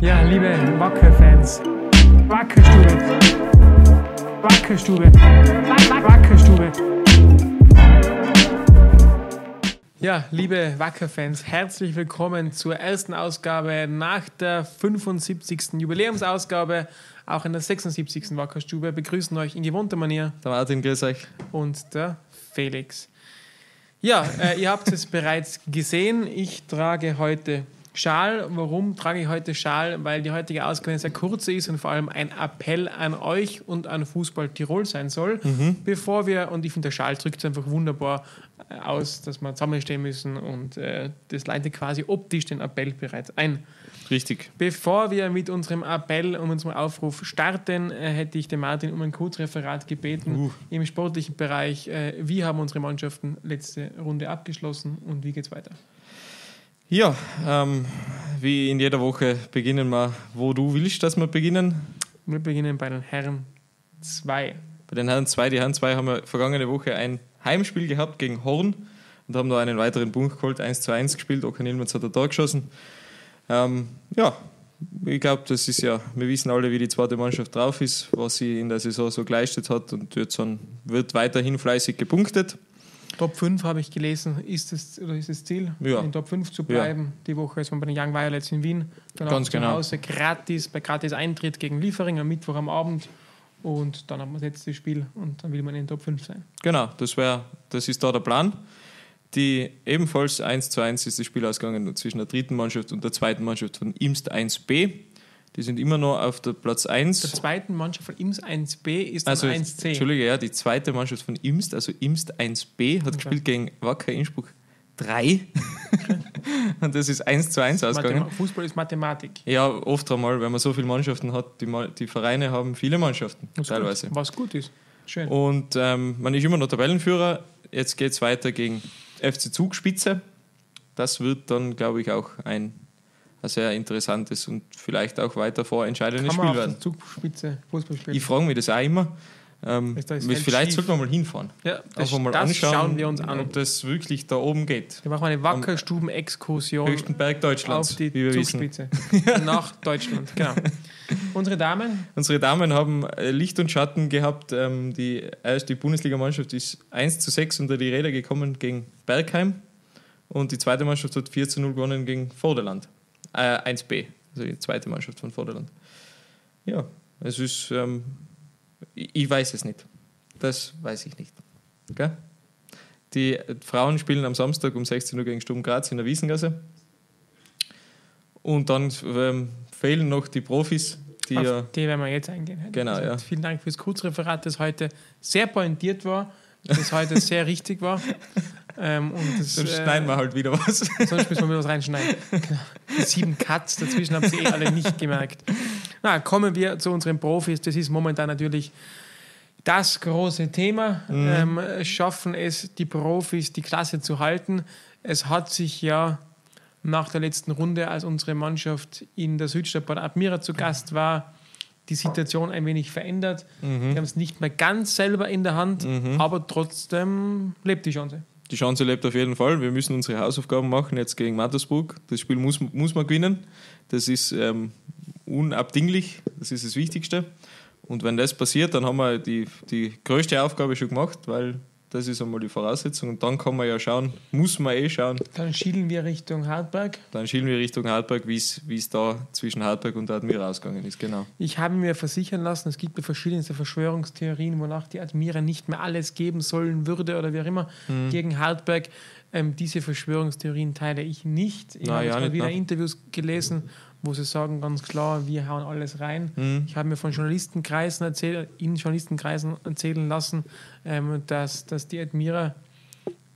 Ja, liebe Wacker-Fans, Wackerstube, Wackerstube, Wackerstube. Ja, liebe Wacker-Fans, herzlich willkommen zur ersten Ausgabe nach der 75. Jubiläumsausgabe, auch in der 76. Wackerstube. Begrüßen euch in gewohnter Manier. Der Martin, grüß euch. Und der Felix. Ja, äh, ihr habt es bereits gesehen. Ich trage heute Schal. Warum trage ich heute Schal? Weil die heutige Ausgabe sehr kurz ist und vor allem ein Appell an euch und an Fußball Tirol sein soll. Mhm. Bevor wir, und ich finde, der Schal drückt es einfach wunderbar äh, aus, dass wir zusammenstehen müssen und äh, das leitet quasi optisch den Appell bereits ein. Richtig. Bevor wir mit unserem Appell und unserem Aufruf starten, äh, hätte ich den Martin um ein Kurzreferat gebeten uh. im sportlichen Bereich. Äh, wie haben unsere Mannschaften letzte Runde abgeschlossen und wie geht es weiter? Ja, ähm, wie in jeder Woche beginnen wir, wo du willst, dass wir beginnen. Wir beginnen bei den Herren 2. Bei den Herren 2, die Herren 2 haben wir vergangene Woche ein Heimspiel gehabt gegen Horn und haben da einen weiteren Punkt geholt, 1 zu 1 gespielt. Okan Ilmaz hat er da geschossen. Ähm, ja, ich glaube, das ist ja, wir wissen alle, wie die zweite Mannschaft drauf ist, was sie in der Saison so geleistet hat und jetzt wird weiterhin fleißig gepunktet. Top 5 habe ich gelesen, ist das, oder ist das Ziel, ja. in Top 5 zu bleiben. Ja. Die Woche ist man bei den Young Violets in Wien. Dann Ganz genau. zu Hause gratis, bei gratis Eintritt gegen Liefering am Mittwoch am Abend. Und dann haben wir das letzte Spiel und dann will man in den Top 5 sein. Genau, das, wär, das ist da der Plan. Die ebenfalls 1 zu 1 ist das Spiel ausgegangen zwischen der dritten Mannschaft und der zweiten Mannschaft von Imst 1b. Die sind immer noch auf der Platz 1. Der zweiten Mannschaft von Imst 1b ist also, 1c. Entschuldige, ja, die zweite Mannschaft von Imst, also Imst 1b, hat okay. gespielt gegen Wacker Innsbruck 3. und das ist 1 zu 1 ausgegangen. Fußball ist Mathematik. Ja, oft einmal, wenn man so viele Mannschaften hat, die, die Vereine haben viele Mannschaften, Was teilweise. Gut. Was gut ist. Schön. Und ähm, man ist immer noch Tabellenführer. Jetzt geht es weiter gegen FC Zugspitze. Das wird dann, glaube ich, auch ein, ein sehr interessantes und vielleicht auch weiter vorentscheidendes Spiel werden. Zugspitze Fußball spielen? Ich frage mich das auch immer. Ähm, vielleicht sollten wir mal hinfahren. Ja, das, mal das anschauen, schauen wir uns an. Ob das wirklich da oben geht. Wir machen eine Wackerstuben-Exkursion. Höchsten Berg Deutschlands. Auf die Zugspitze. Nach Deutschland, genau. Unsere Damen? Unsere Damen haben äh, Licht und Schatten gehabt. Ähm, die erste Bundesligamannschaft ist 1 zu 6 unter die Räder gekommen gegen Bergheim. Und die zweite Mannschaft hat 4 zu 0 gewonnen gegen Vorderland. Äh, 1b, also die zweite Mannschaft von Vorderland. Ja, es ist. Ähm, ich weiß es nicht. Das weiß ich nicht. Okay? Die Frauen spielen am Samstag um 16 Uhr gegen Sturm Graz in der Wiesengasse. Und dann ähm, fehlen noch die Profis. Die, Auf ja, die werden wir jetzt eingehen. Genau, also, ja. Vielen Dank fürs Kurzreferat, das heute sehr pointiert war, das heute sehr richtig war. Ähm, und das, sonst äh, schneiden wir halt wieder was. Sonst müssen wir wieder was reinschneiden. Genau. Die sieben Cuts dazwischen haben sie eh alle nicht gemerkt. Na, kommen wir zu unseren Profis. Das ist momentan natürlich das große Thema. Mhm. Ähm, schaffen es die Profis, die Klasse zu halten? Es hat sich ja nach der letzten Runde, als unsere Mannschaft in der Südstadt Bad Admira zu Gast war, die Situation ein wenig verändert. Mhm. Die haben es nicht mehr ganz selber in der Hand, mhm. aber trotzdem lebt die Chance. Die Chance lebt auf jeden Fall. Wir müssen unsere Hausaufgaben machen jetzt gegen Mattersburg. Das Spiel muss, muss man gewinnen. Das ist ähm, unabdinglich. Das ist das Wichtigste. Und wenn das passiert, dann haben wir die, die größte Aufgabe schon gemacht, weil das ist einmal die Voraussetzung. Und dann kann man ja schauen, muss man eh schauen. Dann schielen wir Richtung Hartberg. Dann schielen wir Richtung Hartberg, wie es da zwischen Hartberg und Admira ausgegangen ist, genau. Ich habe mir versichern lassen, es gibt verschiedenste Verschwörungstheorien, wonach die Admira nicht mehr alles geben sollen würde oder wie auch immer mhm. gegen Hartberg. Ähm, diese Verschwörungstheorien teile ich nicht. Ich habe ja, wieder nach. Interviews gelesen wo sie sagen ganz klar, wir hauen alles rein. Mhm. Ich habe mir von Journalistenkreisen erzählt, in Journalistenkreisen erzählen lassen, ähm, dass, dass die Admira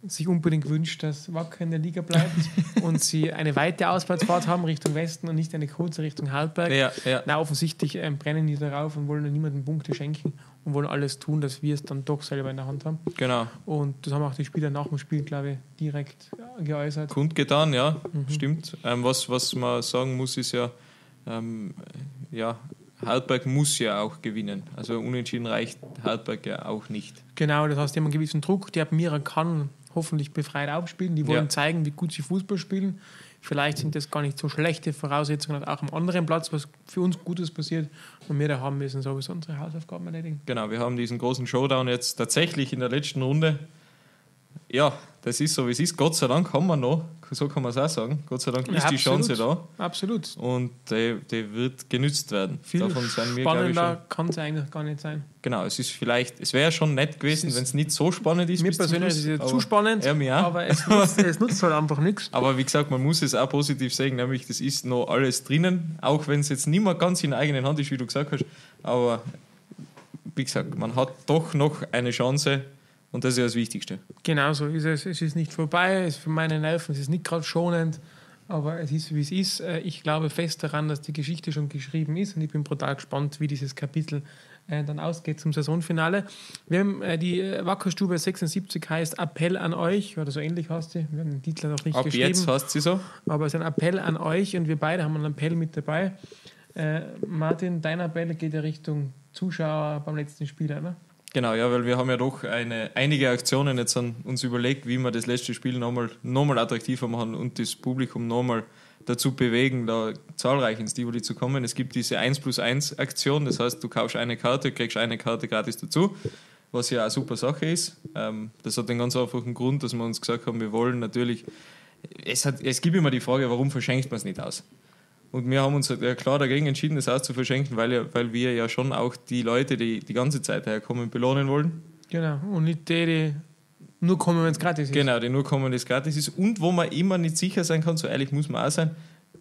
sich unbedingt wünscht, dass Wacker in der Liga bleibt und sie eine weite Auswärtsfahrt haben Richtung Westen und nicht eine kurze Richtung Halberg. Ja, ja. Na, offensichtlich ähm, brennen die darauf und wollen niemandem Punkte schenken und wollen alles tun, dass wir es dann doch selber in der Hand haben. Genau. Und das haben auch die Spieler nach dem Spiel, glaube ich, direkt geäußert. Kundgetan, ja, mhm. stimmt. Ähm, was, was man sagen muss, ist ja, ähm, ja, Hartberg muss ja auch gewinnen. Also unentschieden reicht Hartberg ja auch nicht. Genau, das heißt, die haben einen gewissen Druck. Die Admira kann hoffentlich befreit aufspielen. Die wollen ja. zeigen, wie gut sie Fußball spielen. Vielleicht sind das gar nicht so schlechte Voraussetzungen, auch am anderen Platz, was für uns Gutes passiert. Und wir da haben müssen sowieso unsere Hausaufgaben erledigen. Genau, wir haben diesen großen Showdown jetzt tatsächlich in der letzten Runde. Ja, das ist so, wie es ist. Gott sei Dank haben wir noch, so kann man es auch sagen. Gott sei Dank ist ja, die Chance da. Absolut. Und die, die wird genützt werden. Viel Davon sind wir, spannender kann es eigentlich gar nicht sein. Genau, es ist vielleicht, es wäre schon nett gewesen, wenn es nicht so spannend ist. Mir persönlich ist es zu spannend, ja, mir auch. aber es nutzt, es nutzt halt einfach nichts. Aber wie gesagt, man muss es auch positiv sagen, nämlich das ist noch alles drinnen, auch wenn es jetzt nicht mehr ganz in der eigenen Hand ist, wie du gesagt hast. Aber wie gesagt, man hat doch noch eine Chance, und das ist ja das Wichtigste. Genau so ist es. Es ist nicht vorbei, es ist für meine Nerven, es ist nicht gerade schonend, aber es ist, wie es ist. Äh, ich glaube fest daran, dass die Geschichte schon geschrieben ist und ich bin brutal gespannt, wie dieses Kapitel äh, dann ausgeht zum Saisonfinale. Wir haben äh, die Wackerstube 76 heißt Appell an euch, oder so ähnlich heißt sie. Wir haben den Titel noch nicht Ab geschrieben. jetzt heißt sie so. Aber es ist ein Appell an euch und wir beide haben einen Appell mit dabei. Martin, dein Appell geht ja Richtung Zuschauer beim letzten Spiel, oder? Genau, ja, weil wir haben ja doch eine, einige Aktionen jetzt an uns überlegt, wie wir das letzte Spiel nochmal noch mal attraktiver machen und das Publikum nochmal dazu bewegen, da zahlreich ins Tivoli zu kommen. Es gibt diese 1 plus 1 Aktion, das heißt, du kaufst eine Karte, kriegst eine Karte gratis dazu, was ja eine super Sache ist. Ähm, das hat den ganz einfachen Grund, dass wir uns gesagt haben, wir wollen natürlich, es, hat, es gibt immer die Frage, warum verschenkt man es nicht aus? Und wir haben uns halt ja klar dagegen entschieden, das auszuverschenken, weil, ja, weil wir ja schon auch die Leute, die die ganze Zeit herkommen, belohnen wollen. Genau, und nicht die, die nur kommen, wenn es gratis ist. Genau, die nur kommen, wenn es gratis ist. Und wo man immer nicht sicher sein kann, so ehrlich muss man auch sein,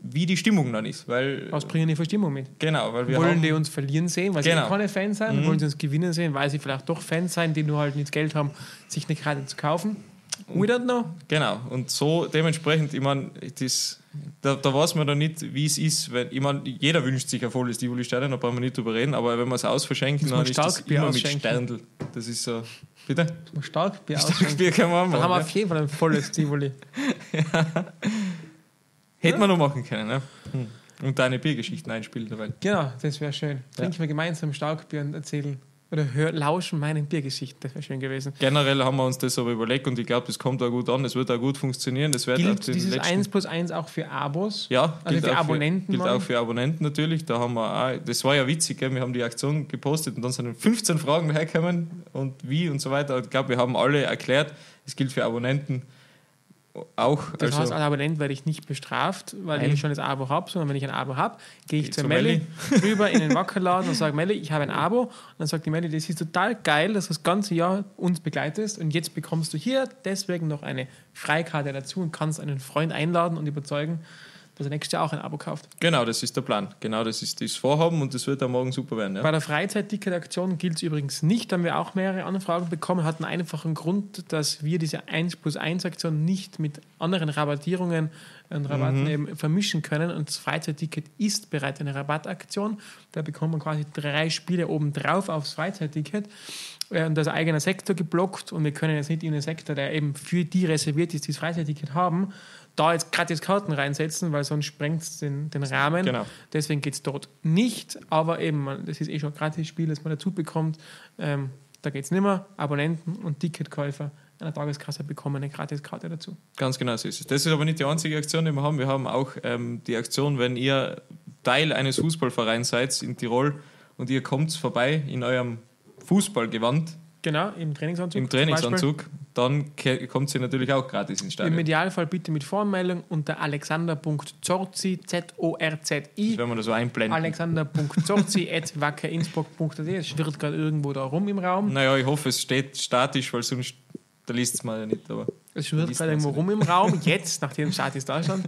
wie die Stimmung dann ist. Weil, Was bringen die für Stimmung mit? Genau, weil wir Wollen haben, die uns verlieren sehen, weil genau. sie keine Fans sind? Mhm. Wollen sie uns gewinnen sehen, weil sie vielleicht doch Fans sein, die nur halt nicht Geld haben, sich eine Karte zu kaufen? We don't know. Genau, und so dementsprechend, ich meine, da, da weiß man dann nicht, wie es ist. Wenn, ich meine, jeder wünscht sich ein volles Tivoli-Stadion, da brauchen wir nicht drüber reden, aber wenn man es ausverschenken, dann ist das immer mit Sterndl. Das ist so. Bitte? Das muss stark Bier Starkbier kann man Dann haben wir auf jeden Fall ein volles Tivoli. ja. Hätte ja. man noch machen können, ne? Hm. Und deine Biergeschichten einspielen dabei. Genau, das wäre schön. Trinken ja. wir gemeinsam Starkbier und erzählen oder hör, lauschen meinen Biergeschichten. Das wäre schön gewesen. Generell haben wir uns das aber überlegt und ich glaube, das kommt auch gut an. Es wird auch gut funktionieren. Das wird gilt dieses 1 plus 1 auch für Abos? Ja, also für Abonnenten. Für, gilt auch für Abonnenten natürlich. Da haben wir auch, das war ja witzig, gell? wir haben die Aktion gepostet und dann sind 15 Fragen dahergekommen und wie und so weiter. Ich glaube, wir haben alle erklärt, es gilt für Abonnenten auch. Das also heißt, als Abonnent werde ich nicht bestraft, weil Nein. ich schon das Abo habe, sondern wenn ich ein Abo habe, gehe ich zur Melli rüber in den Wackerladen und sage, Melli, ich habe ein Abo. Und dann sagt die Melli, das ist total geil, dass du das ganze Jahr uns begleitest und jetzt bekommst du hier deswegen noch eine Freikarte dazu und kannst einen Freund einladen und überzeugen, dass er nächstes Jahr auch ein Abo kauft. Genau, das ist der Plan. Genau, das ist das Vorhaben und das wird dann morgen super werden. Ja. Bei der Freizeitticket-Aktion gilt es übrigens nicht. Da haben wir auch mehrere Anfragen bekommen. Hat einen einfachen Grund, dass wir diese 1 plus 1 Aktion nicht mit anderen Rabattierungen und Rabatten mhm. eben vermischen können. Und das Freizeitticket ist bereits eine Rabattaktion. Da bekommt man quasi drei Spiele obendrauf aufs Freizeitticket. Äh, und da ist ein eigener Sektor geblockt und wir können jetzt nicht in den Sektor, der eben für die reserviert ist, dieses Freizeitticket haben, da jetzt gratis Karten reinsetzen, weil sonst sprengt es den, den Rahmen. Genau. Deswegen geht es dort nicht, aber eben, das ist eh schon ein gratis Spiel, das man dazu bekommt. Ähm, da geht es nicht mehr. Abonnenten und Ticketkäufer einer Tageskasse bekommen eine Gratiskarte dazu. Ganz genau so ist es. Das ist aber nicht die einzige Aktion, die wir haben. Wir haben auch ähm, die Aktion, wenn ihr Teil eines Fußballvereins seid in Tirol und ihr kommt vorbei in eurem Fußballgewand, Genau, im Trainingsanzug. Im Trainingsanzug, dann kommt sie natürlich auch gratis ins Stadion. Im Idealfall bitte mit Voranmeldung unter alexander.zorzi, Z-O-R-Z-I. Das werden wir da so einblenden. alexander.zorzi at wackerinnsbruck.at. Es schwirrt gerade irgendwo da rum im Raum. Naja, ich hoffe, es steht statisch, weil sonst da liest es mal ja nicht. Aber es schwirrt gerade irgendwo rum im Raum, jetzt, nachdem Start ist da stand.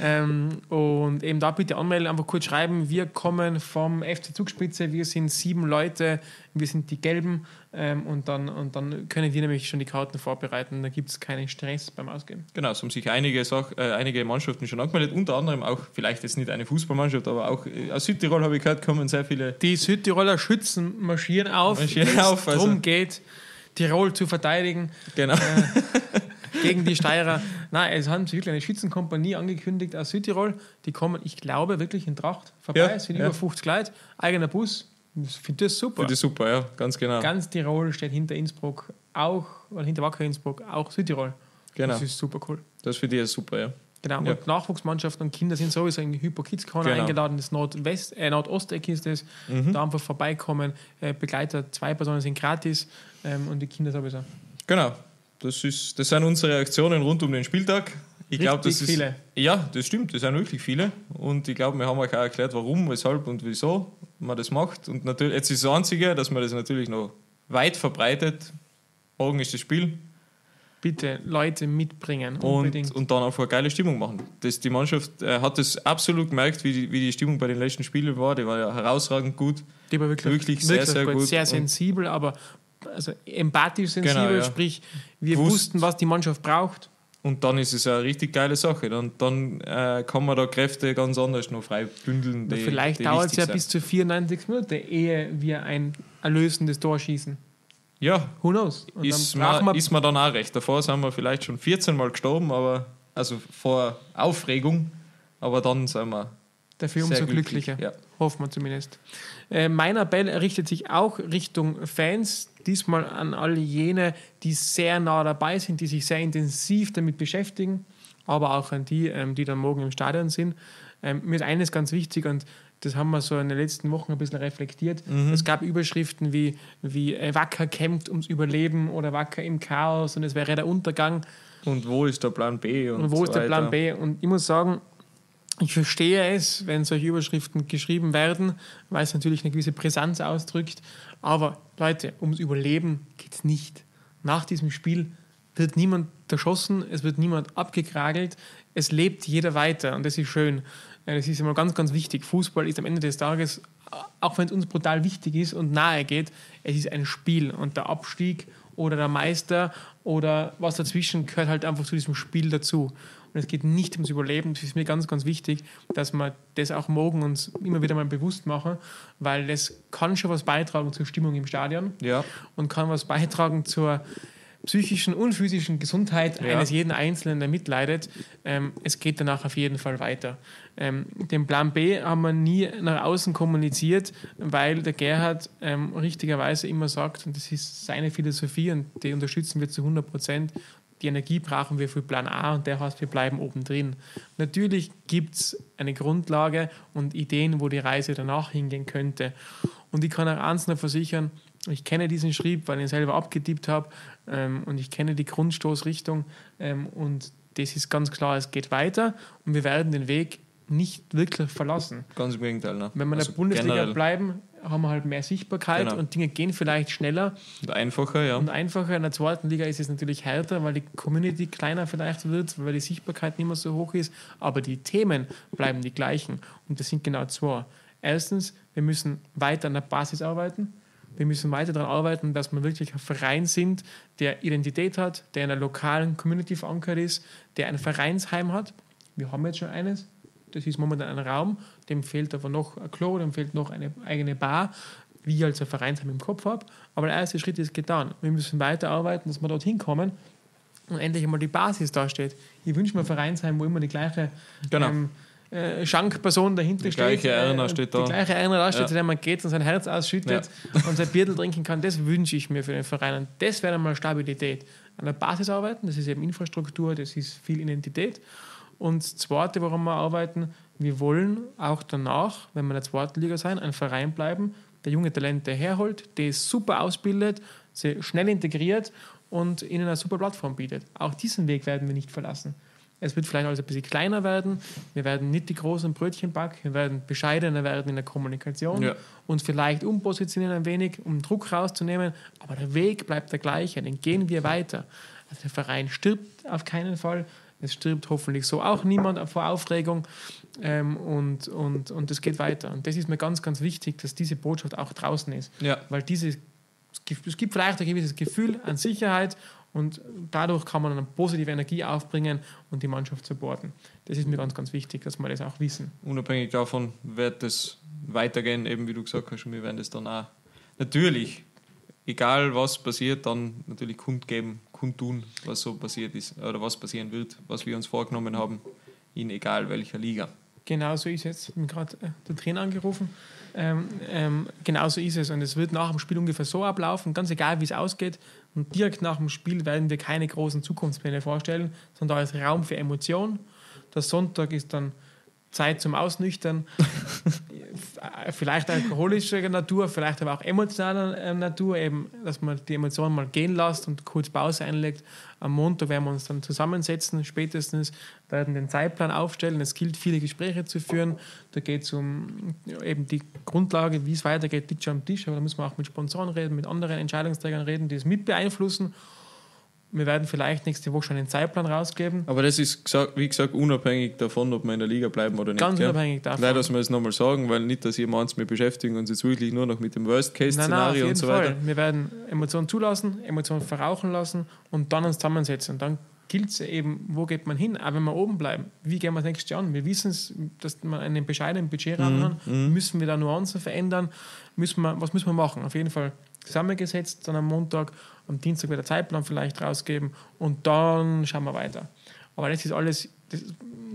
ähm, und eben da bitte anmelden, einfach kurz schreiben, wir kommen vom FC Zugspitze, wir sind sieben Leute, wir sind die Gelben ähm, und, dann, und dann können die nämlich schon die Karten vorbereiten, da gibt es keinen Stress beim Ausgehen. Genau, es haben sich einige, Sach äh, einige Mannschaften schon angemeldet, unter anderem auch, vielleicht jetzt nicht eine Fußballmannschaft, aber auch äh, aus Südtirol habe ich gehört, kommen sehr viele. Die Südtiroler Schützen marschieren auf, marschieren darum also. geht, Tirol zu verteidigen. Genau. Äh, gegen die Steirer. Nein, es haben sich wirklich eine Schützenkompanie angekündigt aus Südtirol. Die kommen, ich glaube, wirklich in Tracht vorbei. Ja, es sind ja. über 50 Leute, eigener Bus. Ich finde das super. Finde das super, ja, ganz genau. Ganz Tirol steht hinter Innsbruck, auch, oder hinter Wacker Innsbruck, auch Südtirol. Genau. Das ist super cool. Das finde ich super, ja. Genau, ja. und Nachwuchsmannschaften und Kinder sind sowieso in die Hypo Kids Corner genau. eingeladen, das Nordwest, äh, Nordosteck ist das, mhm. da einfach vorbeikommen. Äh, Begleiter, zwei Personen sind gratis ähm, und die Kinder sowieso. Genau, das, ist, das sind unsere Aktionen rund um den Spieltag. Ich glaube, das ist. Viele. Ja, das stimmt, das sind wirklich viele. Und ich glaube, wir haben euch auch erklärt, warum, weshalb und wieso man das macht. Und natürlich, jetzt ist das Einzige, dass man das natürlich noch weit verbreitet. Morgen ist das Spiel. Bitte Leute mitbringen. Und, und dann einfach eine geile Stimmung machen. Das, die Mannschaft äh, hat das absolut gemerkt, wie die, wie die Stimmung bei den letzten Spielen war. Die war ja herausragend gut. Die war wirklich, wirklich sehr, wirklich sehr gut. Sehr sensibel, aber also empathisch sensibel, genau, ja. sprich, wir Wusst, wussten, was die Mannschaft braucht. Und dann ist es eine richtig geile Sache. Dann, dann äh, kann man da Kräfte ganz anders noch frei bündeln. Die, vielleicht dauert es ja bis zu 94 Minuten, ehe wir ein erlösendes Tor schießen. Ja. Who knows? Und ist, man, ist man dann auch recht. Davor sind wir vielleicht schon 14 Mal gestorben, aber also vor Aufregung, aber dann sind wir. Dafür umso glücklich. glücklicher. Ja. Hoffen wir zumindest. Äh, mein Appell richtet sich auch Richtung Fans, diesmal an alle jene, die sehr nah dabei sind, die sich sehr intensiv damit beschäftigen, aber auch an die, ähm, die dann morgen im Stadion sind. Ähm, mir ist eines ganz wichtig und das haben wir so in den letzten Wochen ein bisschen reflektiert. Mhm. Es gab Überschriften wie, wie äh, Wacker kämpft ums Überleben oder Wacker im Chaos und es wäre der Untergang. Und wo ist der Plan B? Und, und wo so ist der Plan B? Und ich muss sagen, ich verstehe es, wenn solche Überschriften geschrieben werden, weil es natürlich eine gewisse Brisanz ausdrückt. Aber Leute, ums Überleben geht es nicht. Nach diesem Spiel wird niemand erschossen, es wird niemand abgekragelt, es lebt jeder weiter und das ist schön. Das ist immer ganz, ganz wichtig. Fußball ist am Ende des Tages, auch wenn es uns brutal wichtig ist und nahe geht, es ist ein Spiel und der Abstieg oder der Meister oder was dazwischen gehört halt einfach zu diesem Spiel dazu. Und es geht nicht ums Überleben. Das ist mir ganz, ganz wichtig, dass wir das auch morgen uns immer wieder mal bewusst machen, weil das kann schon was beitragen zur Stimmung im Stadion ja. und kann was beitragen zur psychischen und physischen Gesundheit ja. eines jeden Einzelnen, der mitleidet. Ähm, es geht danach auf jeden Fall weiter. Ähm, den Plan B haben wir nie nach außen kommuniziert, weil der Gerhard ähm, richtigerweise immer sagt, und das ist seine Philosophie und die unterstützen wir zu 100 Prozent, die Energie brauchen wir für Plan A und der heißt, wir bleiben oben drin. Natürlich gibt es eine Grundlage und Ideen, wo die Reise danach hingehen könnte. Und ich kann auch eins noch versichern, ich kenne diesen Schrieb, weil ich ihn selber abgetippt habe ähm, und ich kenne die Grundstoßrichtung ähm, und das ist ganz klar, es geht weiter und wir werden den Weg nicht wirklich verlassen. Ganz im Gegenteil. Ne? Wenn wir also in der Bundesliga generell. bleiben, haben wir halt mehr Sichtbarkeit genau. und Dinge gehen vielleicht schneller. Und einfacher, ja. Und einfacher. In der zweiten Liga ist es natürlich härter, weil die Community kleiner vielleicht wird, weil die Sichtbarkeit nicht mehr so hoch ist. Aber die Themen bleiben die gleichen. Und das sind genau zwei. Erstens, wir müssen weiter an der Basis arbeiten. Wir müssen weiter daran arbeiten, dass wir wirklich ein Verein sind, der Identität hat, der in einer lokalen Community verankert ist, der ein Vereinsheim hat. Wir haben jetzt schon eines, das ist momentan ein Raum, dem fehlt aber noch ein Klo, dem fehlt noch eine eigene Bar, wie ich als ein Vereinsheim im Kopf habe. Aber der erste Schritt ist getan. Wir müssen weiterarbeiten, dass wir dorthin kommen und endlich einmal die Basis dasteht. Ich wünsche mir ein Vereinsheim, wo immer die gleiche genau. ähm, äh, Schankperson dahinter die steht. Gleiche Erna steht da. Die gleiche Erna da steht, ja. zu der man geht und sein Herz ausschüttet ja. und sein Biertel trinken kann. Das wünsche ich mir für den Verein. Und das wäre einmal Stabilität. An der Basis arbeiten, das ist eben Infrastruktur, das ist viel Identität. Und das Zweite, woran wir arbeiten, wir wollen auch danach, wenn wir in der zweiten Liga sein, ein Verein bleiben, der junge Talente herholt, die super ausbildet, sie schnell integriert und ihnen eine super Plattform bietet. Auch diesen Weg werden wir nicht verlassen. Es wird vielleicht alles ein bisschen kleiner werden. Wir werden nicht die großen Brötchen backen. Wir werden bescheidener werden in der Kommunikation ja. und vielleicht umpositionieren ein wenig, um Druck rauszunehmen. Aber der Weg bleibt der gleiche. Den gehen wir weiter. Also der Verein stirbt auf keinen Fall. Es stirbt hoffentlich so auch niemand vor Aufregung ähm, und, und, und es geht weiter. Und das ist mir ganz, ganz wichtig, dass diese Botschaft auch draußen ist. Ja. Weil diese, es gibt vielleicht ein gewisses Gefühl an Sicherheit und dadurch kann man eine positive Energie aufbringen und die Mannschaft supporten. Das ist mir ganz, ganz wichtig, dass wir das auch wissen. Unabhängig davon wird es weitergehen, eben wie du gesagt hast, wir werden das dann auch natürlich, egal was passiert, dann natürlich kundgeben kundtun, was so passiert ist oder was passieren wird, was wir uns vorgenommen haben, in egal welcher Liga. Genau so ist es. Ich gerade äh, der Trainer angerufen. Ähm, ähm, genau ist es. Und es wird nach dem Spiel ungefähr so ablaufen, ganz egal wie es ausgeht. Und direkt nach dem Spiel werden wir keine großen Zukunftspläne vorstellen, sondern da ist Raum für Emotion, Der Sonntag ist dann Zeit zum Ausnüchtern. vielleicht alkoholischer Natur, vielleicht aber auch emotionaler äh, Natur, eben, dass man die Emotionen mal gehen lässt und kurz Pause einlegt. Am Montag werden wir uns dann zusammensetzen, spätestens werden den Zeitplan aufstellen. Es gilt, viele Gespräche zu führen. Da geht es um eben die Grundlage, wie es weitergeht, liegt schon am Tisch, aber da muss man auch mit Sponsoren reden, mit anderen Entscheidungsträgern reden, die es mit beeinflussen wir werden vielleicht nächste Woche schon einen Zeitplan rausgeben. Aber das ist, wie gesagt, unabhängig davon, ob wir in der Liga bleiben oder nicht. Ganz gell? unabhängig davon. Leider, dass wir das nochmal sagen, weil nicht, dass ihr meint, wir beschäftigen uns jetzt wirklich nur noch mit dem Worst-Case-Szenario und so weiter. Fall. Wir werden Emotionen zulassen, Emotionen verrauchen lassen und dann uns zusammensetzen. Und dann gilt es eben, wo geht man hin, auch wenn wir oben bleiben. Wie gehen wir das nächste Jahr an? Wir wissen es, dass man einen bescheidenen Budgetrahmen mhm. hat. Mhm. Müssen wir da Nuancen verändern? Müssen wir, was müssen wir machen? Auf jeden Fall zusammengesetzt, dann am Montag, am Dienstag wieder Zeitplan vielleicht rausgeben und dann schauen wir weiter. Aber das ist alles, das,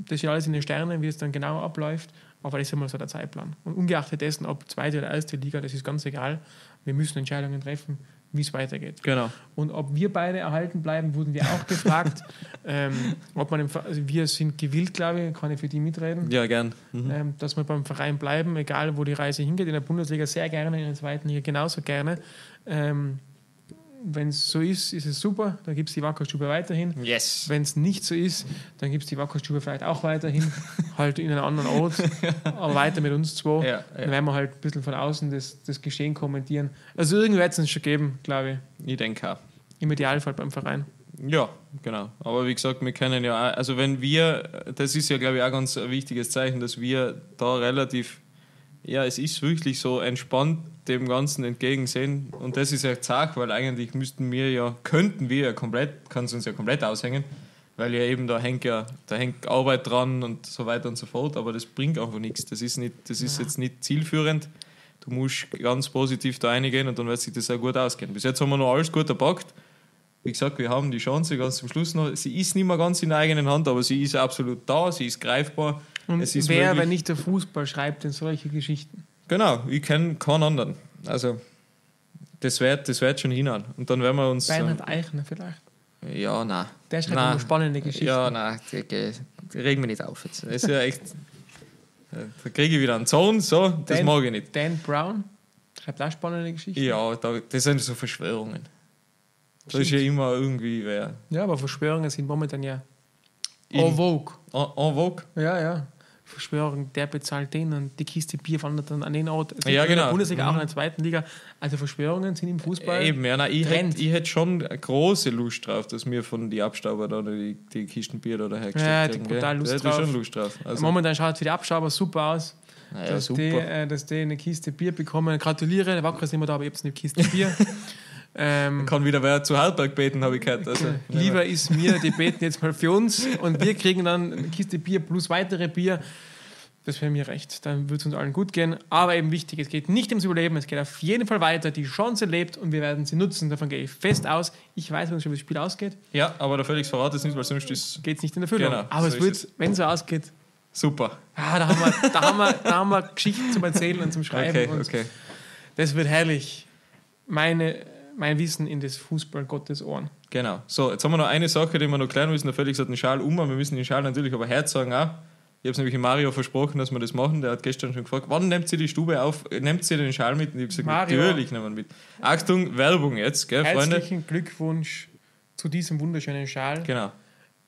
das ist alles in den Sternen, wie es dann genau abläuft, aber das ist immer so der Zeitplan. Und ungeachtet dessen, ob zweite oder erste Liga, das ist ganz egal. Wir müssen Entscheidungen treffen, wie es weitergeht. Genau. Und ob wir beide erhalten bleiben, wurden wir auch gefragt. ähm, ob man im, also wir sind gewillt, glaube ich, kann ich für die mitreden. Ja, gern. Mhm. Ähm, dass wir beim Verein bleiben, egal wo die Reise hingeht. In der Bundesliga sehr gerne, in der zweiten Liga genauso gerne. Ähm, wenn es so ist, ist es super, dann gibt es die Wackerstube weiterhin. Yes. Wenn es nicht so ist, dann gibt es die Wackerstube vielleicht auch weiterhin, halt in einem anderen Ort, aber weiter mit uns zwei. Ja, ja. Dann werden wir halt ein bisschen von außen das, das Geschehen kommentieren. Also irgendwie wird es uns schon geben, glaube ich. Ich denke auch. Im Idealfall beim Verein. Ja, genau. Aber wie gesagt, wir können ja, auch, also wenn wir, das ist ja glaube ich auch ganz ein wichtiges Zeichen, dass wir da relativ, ja, es ist wirklich so entspannt dem Ganzen entgegensehen. Und das ist ja zart, weil eigentlich müssten wir ja, könnten wir ja komplett, kann es uns ja komplett aushängen, weil ja eben da hängt ja, da hängt Arbeit dran und so weiter und so fort, aber das bringt einfach nichts. Das ist nicht, das ist ja. jetzt nicht zielführend. Du musst ganz positiv da reingehen und dann wird sich das auch gut ausgehen. Bis jetzt haben wir noch alles gut erpackt. Wie gesagt, wir haben die Chance ganz zum Schluss noch. Sie ist nicht mehr ganz in der eigenen Hand, aber sie ist absolut da, sie ist greifbar. Und es ist wer, wenn nicht der Fußball, schreibt denn solche Geschichten? Genau, ich kenne keinen anderen. Also, das wird, das wird schon hinhauen. Und dann werden wir uns. Bernhard Eichner vielleicht. Ja, nein. Der schreibt eine spannende Geschichte. Ja, nein, regen wir nicht auf jetzt. Das ist ja echt. da kriege ich wieder einen Zorn, so, das Dan, mag ich nicht. Dan Brown schreibt auch spannende Geschichten. Ja, da, das sind so Verschwörungen. Das ist ja immer irgendwie wer. Ja, aber Verschwörungen sind momentan ja en vogue. En, en vogue? Ja, ja. Verschwörung, der bezahlt den und die Kiste Bier wandert dann an den Ort. Es ja, genau. In der Bundesliga, mhm. auch in der zweiten Liga. Also Verschwörungen sind im Fußball. Eben, ja, nein, ich hätte hätt schon große Lust drauf, dass mir von die Abstauber da die, die Kisten Bier da hergestellt Ja, die brutal Lust drauf. schon Lust drauf. Also Momentan schaut es für die Abstauber super aus. Naja, dass, super. Die, äh, dass die eine Kiste Bier bekommen. Gratuliere, der Wacker ist nicht mehr da, aber ich habe eine Kiste Bier. Ähm, kann wieder wer zu Halberg beten, habe ich gehört. Also, lieber ist mir, die beten jetzt mal für uns und wir kriegen dann eine Kiste Bier plus weitere Bier. Das wäre mir recht. Dann würde es uns allen gut gehen. Aber eben wichtig, es geht nicht ums Überleben, es geht auf jeden Fall weiter. Die Chance lebt und wir werden sie nutzen. Davon gehe ich fest aus. Ich weiß, schon, wie das Spiel ausgeht. Ja, aber der Felix verratet es nicht, weil sonst geht es nicht in Erfüllung. Genau, aber so es wird, wenn es so ausgeht. Super. Ah, da, haben wir, da, haben wir, da haben wir Geschichten zum Erzählen und zum Schreiben. Okay, okay. Das wird herrlich. Meine, mein Wissen in das Fußball Gottes Ohren. Genau. So, jetzt haben wir noch eine Sache, die wir noch klären müssen. Der Felix hat den Schal um, wir müssen den Schal natürlich aber Herz sagen auch. Ich habe es nämlich Mario versprochen, dass wir das machen. Der hat gestern schon gefragt, wann nimmt sie die Stube auf? Nehmt sie den Schal mit? Und ich habe gesagt, Mario. natürlich nehmen wir mit. Achtung, Werbung jetzt, gell, Freunde? Herzlichen Glückwunsch zu diesem wunderschönen Schal. Genau.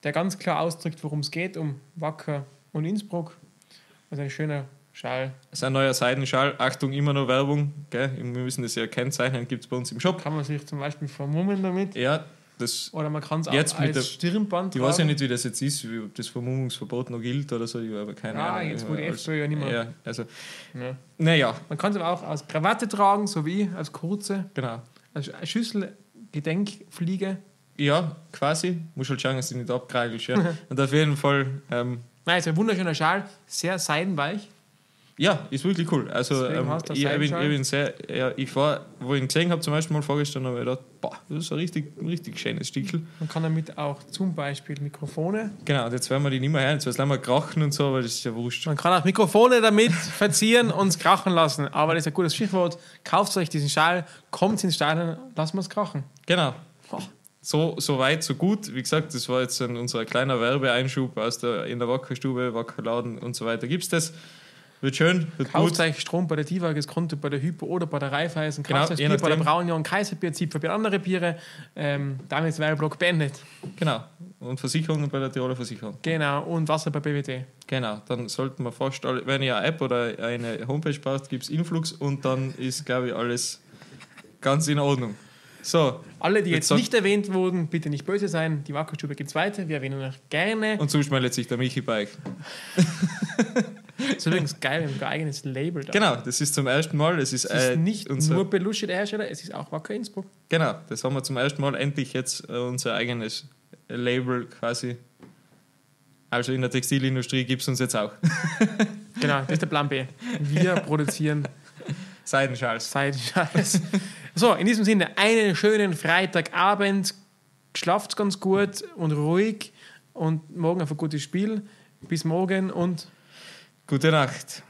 Der ganz klar ausdrückt, worum es geht, um Wacker und Innsbruck. Also ein schöner Schal. Das ist ein neuer Seidenschal. Achtung, immer noch Werbung. Gell? Wir müssen das ja kennzeichnen, gibt es bei uns im Shop. Kann man sich zum Beispiel vermummen damit? Ja, das oder man kann es auch jetzt als mit der, Stirnband Ich weiß ja nicht, wie das jetzt ist, ob das Vermummungsverbot noch gilt oder so, ich habe keine ah, Ahnung. jetzt wo die FPÖ ja nicht mehr. Ja, also, ja. Naja. Man kann es aber auch als Krawatte tragen, so wie als kurze. Genau. Als Schüssel, Gedenkfliege. Ja, quasi. Muss halt schauen, dass du nicht abkreigelst. Ja. Und auf jeden Fall. Ähm, Nein, es ist ein wunderschöner Schal, sehr seidenweich. Ja, ist wirklich cool. Also ähm, ich, ich, bin, sehr, ja, ich war, wo ich ihn gesehen habe, zum ersten Mal vorgestern, habe ich gedacht, boah, das ist ein richtig, richtig schönes Stickel. Man kann damit auch zum Beispiel Mikrofone. Genau, jetzt werden wir die nicht mehr hören, jetzt werden wir krachen und so, aber das ist ja wurscht. Man kann auch Mikrofone damit verzieren und es krachen lassen. Aber das ist ein gutes Stichwort. Kauft euch diesen Schal, kommt ins Stadion, lassen wir es krachen. Genau. Boah. so, so weit, so gut. Wie gesagt, das war jetzt ein, unser kleiner Werbeeinschub aus der, in der Wackerstube, Wackerladen und so weiter. Gibt es das? Wird schön, wird Kauft euch Strom bei der Divages Konto, bei der Hypo oder bei der Raiffeisen. Kauft genau, Bier bei der Braunion, Kaiserbier, Zipferbier, andere Biere. Ähm, damit ist Werbeblock beendet. Genau. Und Versicherungen bei der Tiroler Versicherung. Genau. Und Wasser bei BWT. Genau. Dann sollten wir fast alle, wenn ihr eine App oder eine Homepage braucht, gibt es Influx und dann ist, glaube ich, alles ganz in Ordnung. So, Alle, die jetzt, jetzt nicht erwähnt wurden, bitte nicht böse sein. Die Wackelstube geht weiter. Wir erwähnen euch gerne. Und meldet sich der Michi Bike. Das ist übrigens geil, wir haben ein eigenes Label da. Genau, das ist zum ersten Mal. Es ist, ist äh, nicht nur Belusche der Hersteller, es ist auch Wacker Innsbruck. Genau, das haben wir zum ersten Mal endlich jetzt äh, unser eigenes Label quasi. Also in der Textilindustrie gibt es uns jetzt auch. genau, das ist der Plan B. Wir produzieren Seidenschals. Seidenschals. So, in diesem Sinne, einen schönen Freitagabend. Schlaft ganz gut und ruhig und morgen auf ein gutes Spiel. Bis morgen und Gute Nacht.